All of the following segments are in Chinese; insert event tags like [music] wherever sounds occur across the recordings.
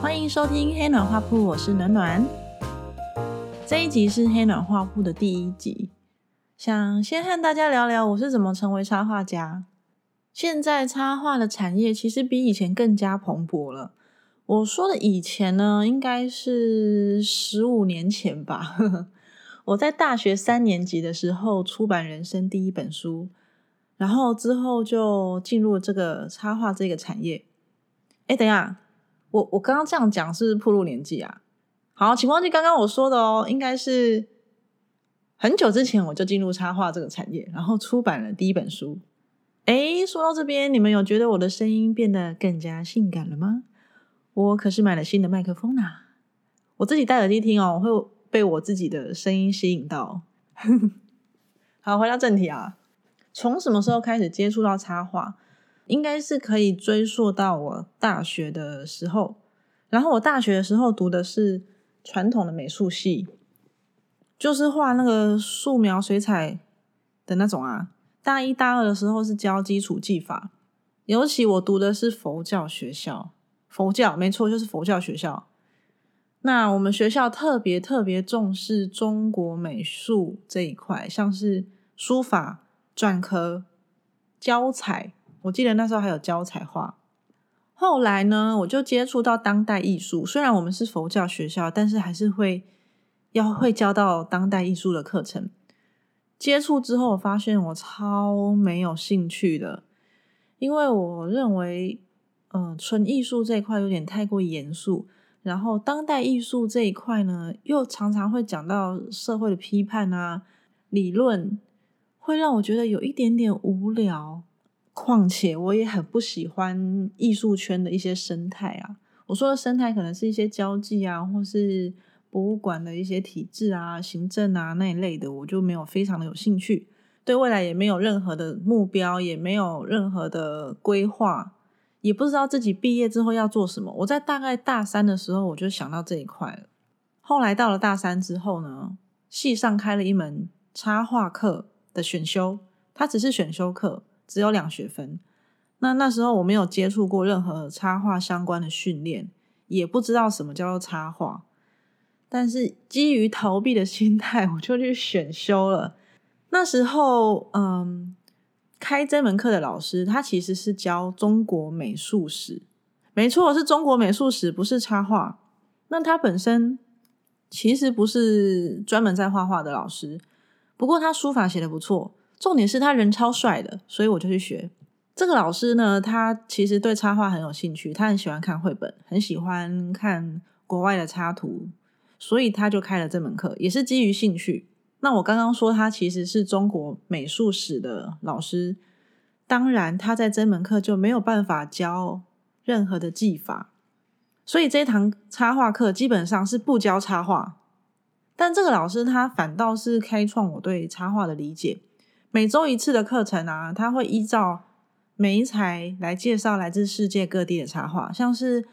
欢迎收听黑暖画铺，我是暖暖。这一集是黑暖画铺的第一集，想先和大家聊聊我是怎么成为插画家。现在插画的产业其实比以前更加蓬勃了。我说的以前呢，应该是十五年前吧。[laughs] 我在大学三年级的时候出版人生第一本书，然后之后就进入这个插画这个产业。哎，等一下。我我刚刚这样讲是铺路年纪啊，好，请忘记刚刚我说的哦，应该是很久之前我就进入插画这个产业，然后出版了第一本书。哎，说到这边，你们有觉得我的声音变得更加性感了吗？我可是买了新的麦克风呐，我自己戴耳机听哦，我会被我自己的声音吸引到。[laughs] 好，回到正题啊，从什么时候开始接触到插画？应该是可以追溯到我大学的时候，然后我大学的时候读的是传统的美术系，就是画那个素描、水彩的那种啊。大一、大二的时候是教基础技法，尤其我读的是佛教学校，佛教没错，就是佛教学校。那我们学校特别特别重视中国美术这一块，像是书法、篆刻、胶彩。我记得那时候还有教彩画，后来呢，我就接触到当代艺术。虽然我们是佛教学校，但是还是会要会教到当代艺术的课程。接触之后，我发现我超没有兴趣的，因为我认为，嗯，纯艺术这一块有点太过严肃，然后当代艺术这一块呢，又常常会讲到社会的批判啊、理论，会让我觉得有一点点无聊。况且我也很不喜欢艺术圈的一些生态啊。我说的生态可能是一些交际啊，或是博物馆的一些体制啊、行政啊那一类的，我就没有非常的有兴趣。对未来也没有任何的目标，也没有任何的规划，也不知道自己毕业之后要做什么。我在大概大三的时候，我就想到这一块了。后来到了大三之后呢，系上开了一门插画课的选修，它只是选修课。只有两学分，那那时候我没有接触过任何插画相关的训练，也不知道什么叫做插画。但是基于逃避的心态，我就去选修了。那时候，嗯，开这门课的老师他其实是教中国美术史，没错，是中国美术史，不是插画。那他本身其实不是专门在画画的老师，不过他书法写的不错。重点是他人超帅的，所以我就去学。这个老师呢，他其实对插画很有兴趣，他很喜欢看绘本，很喜欢看国外的插图，所以他就开了这门课，也是基于兴趣。那我刚刚说他其实是中国美术史的老师，当然他在这门课就没有办法教任何的技法，所以这堂插画课基本上是不教插画。但这个老师他反倒是开创我对插画的理解。每周一次的课程啊，他会依照每一材来介绍来自世界各地的插画，像是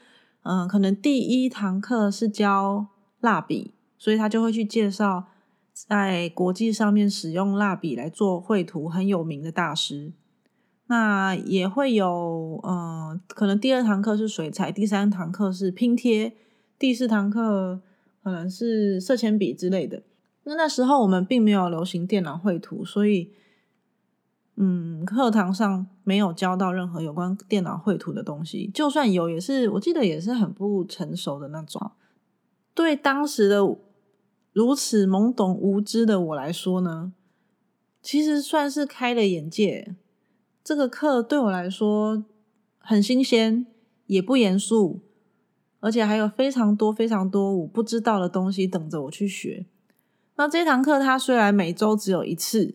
嗯，可能第一堂课是教蜡笔，所以他就会去介绍在国际上面使用蜡笔来做绘图很有名的大师。那也会有嗯，可能第二堂课是水彩，第三堂课是拼贴，第四堂课可能是色铅笔之类的。那那时候我们并没有流行电脑绘图，所以。嗯，课堂上没有教到任何有关电脑绘图的东西，就算有，也是我记得也是很不成熟的那种。对当时的如此懵懂无知的我来说呢，其实算是开了眼界。这个课对我来说很新鲜，也不严肃，而且还有非常多非常多我不知道的东西等着我去学。那这堂课它虽然每周只有一次。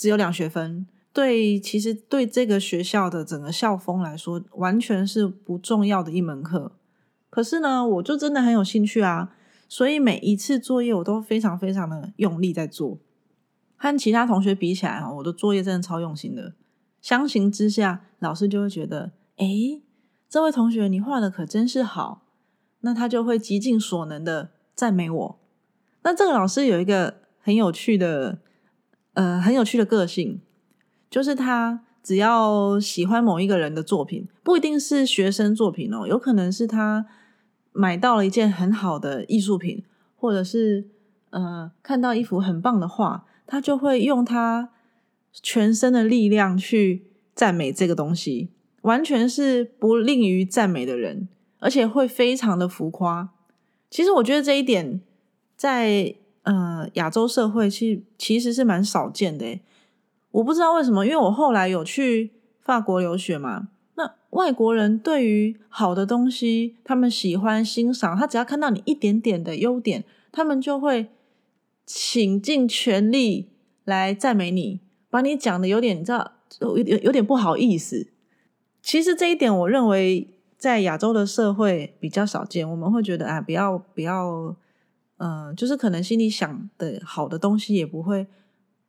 只有两学分，对，其实对这个学校的整个校风来说，完全是不重要的一门课。可是呢，我就真的很有兴趣啊，所以每一次作业我都非常非常的用力在做。和其他同学比起来啊，我的作业真的超用心的。相形之下，老师就会觉得，哎，这位同学你画的可真是好，那他就会极尽所能的赞美我。那这个老师有一个很有趣的。呃，很有趣的个性，就是他只要喜欢某一个人的作品，不一定是学生作品哦，有可能是他买到了一件很好的艺术品，或者是呃看到一幅很棒的画，他就会用他全身的力量去赞美这个东西，完全是不吝于赞美的人，而且会非常的浮夸。其实我觉得这一点在呃亚洲社会其其实是蛮少见的。我不知道为什么，因为我后来有去法国留学嘛。那外国人对于好的东西，他们喜欢欣赏，他只要看到你一点点的优点，他们就会倾尽全力来赞美你，把你讲的有点，你知道，有有有点不好意思。其实这一点，我认为在亚洲的社会比较少见。我们会觉得啊，不要不要，嗯，就是可能心里想的好的东西，也不会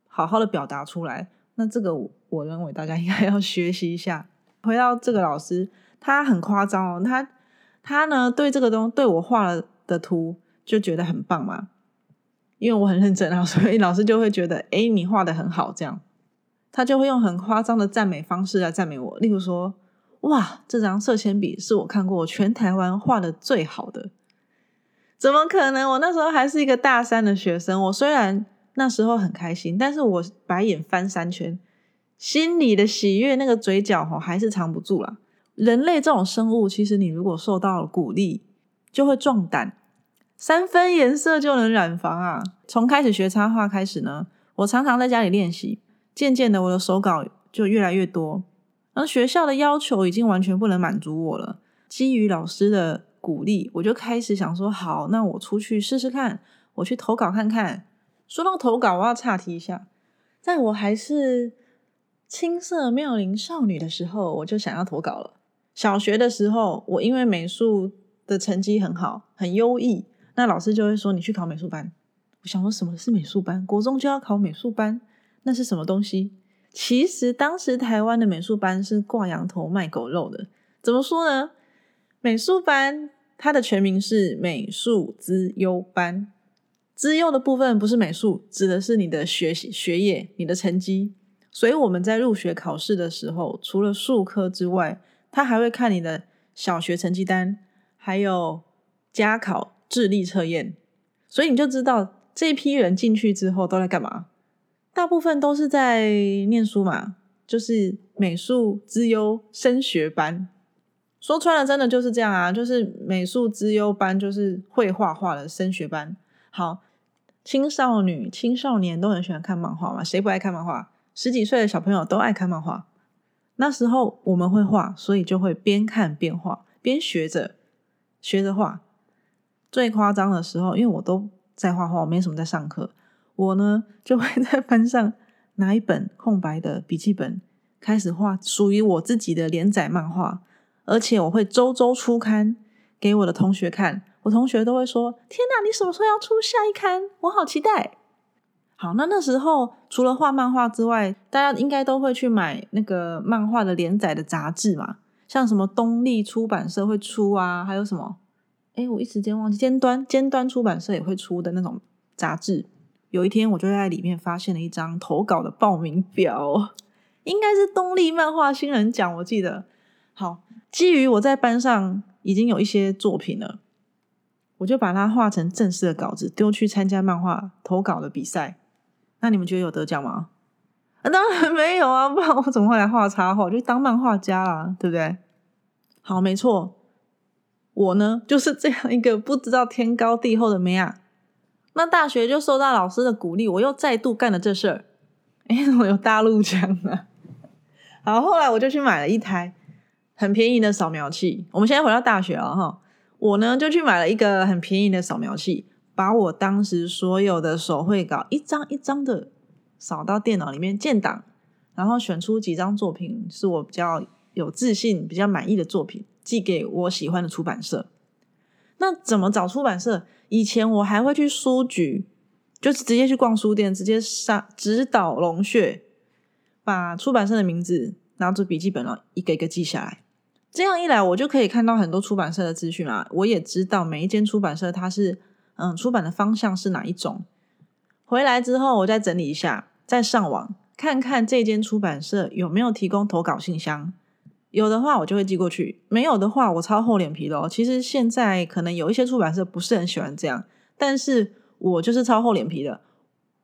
好好的表达出来。那这个，我认为大家应该 [laughs] 要学习一下。回到这个老师，他很夸张哦，他他呢对这个东对我画了的图就觉得很棒嘛，因为我很认真啊，[laughs] 所以老师就会觉得，哎，你画的很好，这样他就会用很夸张的赞美方式来赞美我，例如说，哇，这张色铅笔是我看过全台湾画的最好的，怎么可能？我那时候还是一个大三的学生，我虽然那时候很开心，但是我白眼翻三圈。心里的喜悦，那个嘴角哈还是藏不住了。人类这种生物，其实你如果受到了鼓励，就会壮胆。三分颜色就能染房啊！从开始学插画开始呢，我常常在家里练习，渐渐的我的手稿就越来越多。而学校的要求已经完全不能满足我了。基于老师的鼓励，我就开始想说：好，那我出去试试看，我去投稿看看。说到投稿，我要岔题一下，在我还是。青涩妙龄少女的时候，我就想要投稿了。小学的时候，我因为美术的成绩很好，很优异，那老师就会说你去考美术班。我想说什么是美术班？国中就要考美术班，那是什么东西？其实当时台湾的美术班是挂羊头卖狗肉的。怎么说呢？美术班它的全名是美术资优班，资优的部分不是美术，指的是你的学习学业，你的成绩。所以我们在入学考试的时候，除了数科之外，他还会看你的小学成绩单，还有加考智力测验。所以你就知道这批人进去之后都在干嘛？大部分都是在念书嘛，就是美术资优升学班。说穿了，真的就是这样啊，就是美术资优班，就是会画画的升学班。好，青少女、青少年都很喜欢看漫画嘛，谁不爱看漫画？十几岁的小朋友都爱看漫画。那时候我们会画，所以就会边看边画，边学着学着画。最夸张的时候，因为我都在画画，我没什么在上课，我呢就会在班上拿一本空白的笔记本，开始画属于我自己的连载漫画，而且我会周周出刊给我的同学看。我同学都会说：“天哪，你什么时候要出下一刊？我好期待！”好，那那时候除了画漫画之外，大家应该都会去买那个漫画的连载的杂志嘛，像什么东立出版社会出啊，还有什么？哎，我一时间忘记，尖端尖端出版社也会出的那种杂志。有一天，我就在里面发现了一张投稿的报名表，[laughs] 应该是东立漫画新人奖，我记得。好，基于我在班上已经有一些作品了，我就把它画成正式的稿子，丢去参加漫画投稿的比赛。那你们觉得有得奖吗？啊，当然没有啊，不然我怎么会来画插画？我就当漫画家啦，对不对？好，没错，我呢就是这样一个不知道天高地厚的妹啊。那大学就受到老师的鼓励，我又再度干了这事儿。哎，我有大陆奖啊！好，后来我就去买了一台很便宜的扫描器。我们现在回到大学了哈，我呢就去买了一个很便宜的扫描器。把我当时所有的手绘稿一张一张的扫到电脑里面建档，然后选出几张作品是我比较有自信、比较满意的作品，寄给我喜欢的出版社。那怎么找出版社？以前我还会去书局，就是直接去逛书店，直接上直捣龙穴，把出版社的名字拿出笔记本了，一个一个记下来。这样一来，我就可以看到很多出版社的资讯啦。我也知道每一间出版社它是。嗯，出版的方向是哪一种？回来之后，我再整理一下，再上网看看这间出版社有没有提供投稿信箱。有的话我就会寄过去，没有的话我超厚脸皮的。其实现在可能有一些出版社不是很喜欢这样，但是我就是超厚脸皮的，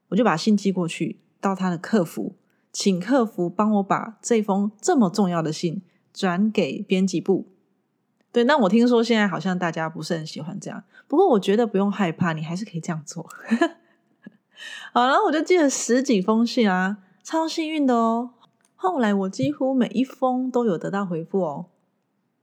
我就把信寄过去到他的客服，请客服帮我把这封这么重要的信转给编辑部。对，那我听说现在好像大家不是很喜欢这样，不过我觉得不用害怕，你还是可以这样做。[laughs] 好，然后我就寄了十几封信啊，超幸运的哦。后来我几乎每一封都有得到回复哦。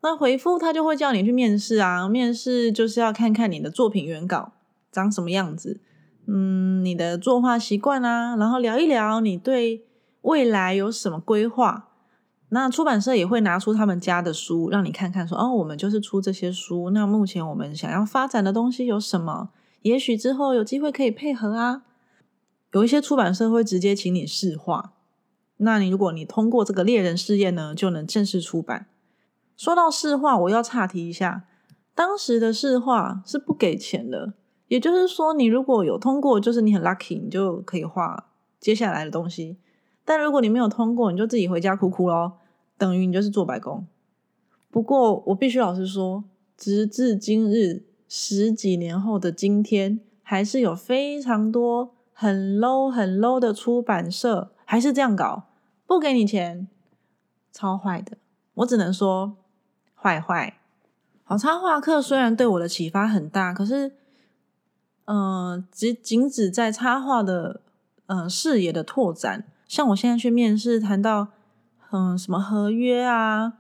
那回复他就会叫你去面试啊，面试就是要看看你的作品原稿长什么样子，嗯，你的作画习惯啊，然后聊一聊你对未来有什么规划。那出版社也会拿出他们家的书让你看看，说哦，我们就是出这些书。那目前我们想要发展的东西有什么？也许之后有机会可以配合啊。有一些出版社会直接请你试画。那你如果你通过这个猎人试验呢，就能正式出版。说到试画，我要岔题一下，当时的试画是不给钱的，也就是说，你如果有通过，就是你很 lucky，你就可以画接下来的东西。但如果你没有通过，你就自己回家哭哭咯，等于你就是做白工。不过我必须老实说，直至今日十几年后的今天，还是有非常多很 low 很 low 的出版社。还是这样搞，不给你钱，超坏的。我只能说坏坏。好，插画课虽然对我的启发很大，可是，嗯，只仅止在插画的嗯视野的拓展。像我现在去面试，谈到嗯什么合约啊，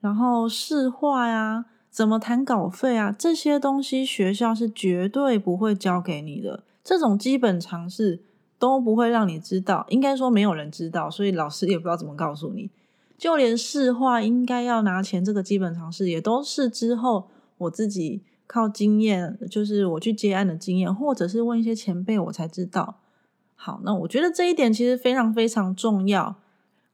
然后试画呀，怎么谈稿费啊，这些东西学校是绝对不会教给你的。这种基本常识。都不会让你知道，应该说没有人知道，所以老师也不知道怎么告诉你。就连试画应该要拿钱这个基本常识，也都是之后我自己靠经验，就是我去接案的经验，或者是问一些前辈，我才知道。好，那我觉得这一点其实非常非常重要。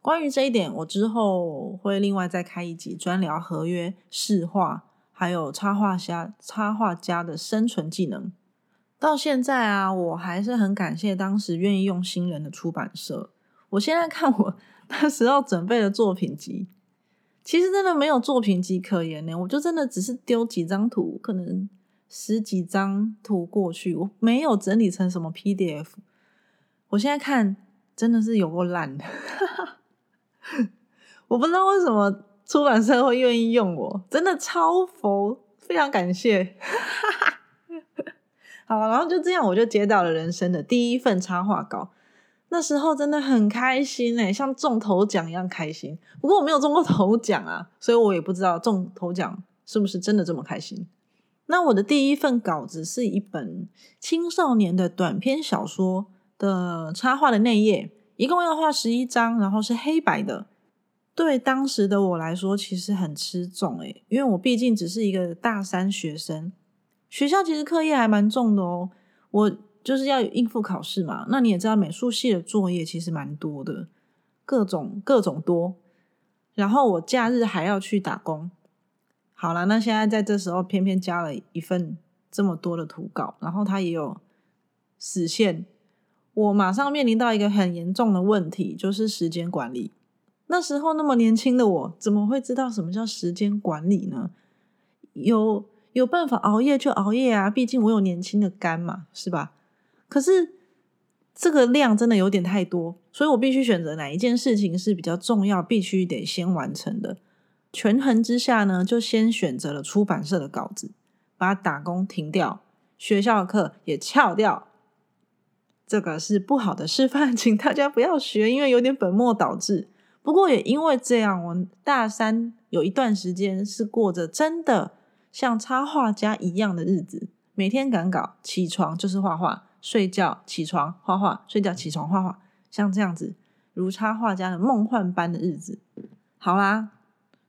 关于这一点，我之后会另外再开一集专聊合约、试画，还有插画家插画家的生存技能。到现在啊，我还是很感谢当时愿意用新人的出版社。我现在看我 [laughs] 那时候准备的作品集，其实真的没有作品集可言呢。我就真的只是丢几张图，可能十几张图过去，我没有整理成什么 PDF。我现在看真的是有够烂的，[laughs] 我不知道为什么出版社会愿意用我，真的超佛，非常感谢。[laughs] 好，然后就这样，我就接到了人生的第一份插画稿。那时候真的很开心哎，像中头奖一样开心。不过我没有中过头奖啊，所以我也不知道中头奖是不是真的这么开心。那我的第一份稿子是一本青少年的短篇小说的插画的内页，一共要画十一张，然后是黑白的。对当时的我来说，其实很吃重诶，因为我毕竟只是一个大三学生。学校其实课业还蛮重的哦，我就是要应付考试嘛。那你也知道，美术系的作业其实蛮多的，各种各种多。然后我假日还要去打工。好了，那现在在这时候偏偏加了一份这么多的图稿，然后它也有实现，我马上面临到一个很严重的问题，就是时间管理。那时候那么年轻的我，怎么会知道什么叫时间管理呢？有。有办法熬夜就熬夜啊，毕竟我有年轻的肝嘛，是吧？可是这个量真的有点太多，所以我必须选择哪一件事情是比较重要，必须得先完成的。权衡之下呢，就先选择了出版社的稿子，把打工停掉，学校的课也翘掉。这个是不好的示范，[laughs] 请大家不要学，因为有点本末倒置。不过也因为这样，我大三有一段时间是过着真的。像插画家一样的日子，每天赶稿，起床就是画画，睡觉起床画画，睡觉起床画画，像这样子如插画家的梦幻般的日子。好啦，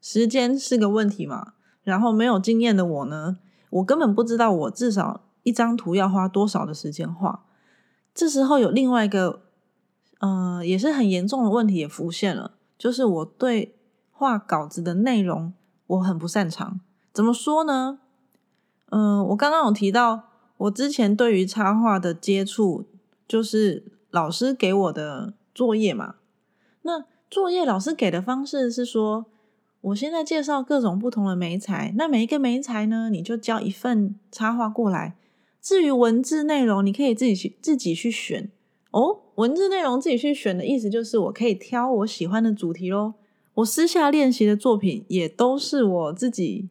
时间是个问题嘛。然后没有经验的我呢，我根本不知道我至少一张图要花多少的时间画。这时候有另外一个，呃，也是很严重的问题也浮现了，就是我对画稿子的内容我很不擅长。怎么说呢？嗯，我刚刚有提到，我之前对于插画的接触，就是老师给我的作业嘛。那作业老师给的方式是说，我现在介绍各种不同的媒材，那每一个媒材呢，你就交一份插画过来。至于文字内容，你可以自己去自己去选哦。文字内容自己去选的意思就是，我可以挑我喜欢的主题喽。我私下练习的作品也都是我自己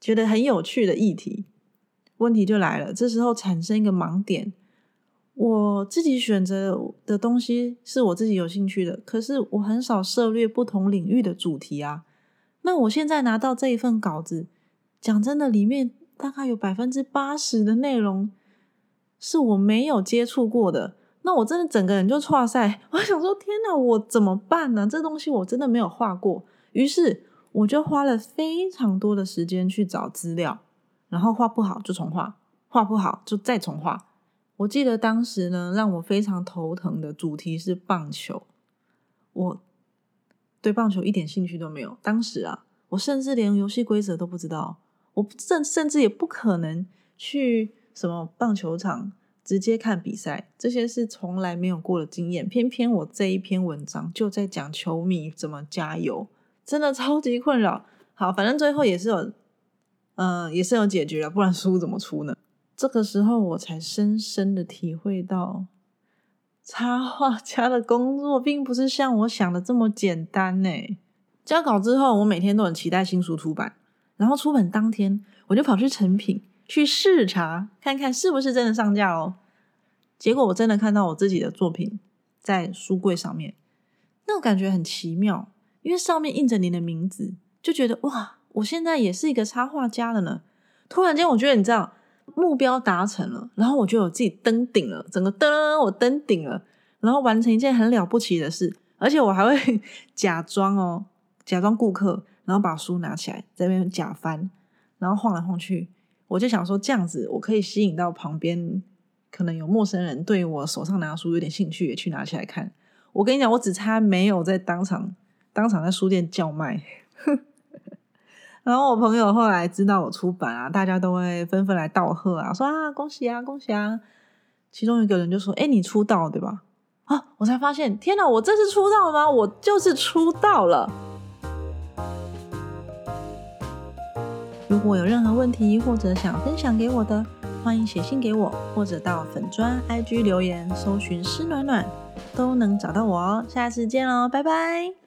觉得很有趣的议题。问题就来了，这时候产生一个盲点。我自己选择的东西是我自己有兴趣的，可是我很少涉猎不同领域的主题啊。那我现在拿到这一份稿子，讲真的，里面大概有百分之八十的内容是我没有接触过的。那我真的整个人就错赛，我想说，天哪，我怎么办呢？这东西我真的没有画过。于是我就花了非常多的时间去找资料，然后画不好就重画，画不好就再重画。我记得当时呢，让我非常头疼的主题是棒球，我。对棒球一点兴趣都没有。当时啊，我甚至连游戏规则都不知道，我甚甚至也不可能去什么棒球场直接看比赛，这些是从来没有过的经验。偏偏我这一篇文章就在讲球迷怎么加油，真的超级困扰。好，反正最后也是有，嗯，也是有解决了，不然书怎么出呢？这个时候我才深深的体会到。插画家的工作并不是像我想的这么简单呢。交稿之后，我每天都很期待新书出版，然后出版当天，我就跑去成品去视察，看看是不是真的上架哦。结果我真的看到我自己的作品在书柜上面，那种感觉很奇妙，因为上面印着你的名字，就觉得哇，我现在也是一个插画家了呢。突然间，我觉得你知道。目标达成了，然后我就有自己登顶了，整个噔，我登顶了，然后完成一件很了不起的事，而且我还会 [laughs] 假装哦，假装顾客，然后把书拿起来在那边假翻，然后晃来晃去，我就想说这样子我可以吸引到旁边可能有陌生人对我手上拿书有点兴趣，也去拿起来看。我跟你讲，我只差没有在当场当场在书店叫卖。[laughs] 然后我朋友后来知道我出版啊，大家都会纷纷来道贺啊，说啊恭喜啊恭喜啊。其中一个人就说：“哎，你出道对吧？”啊，我才发现，天哪，我这是出道吗？我就是出道了。果有任何问题或者想分享给我的，欢迎写信给我，或者到粉砖 IG 留言，搜寻“诗暖暖”都能找到我哦。下次见喽，拜拜。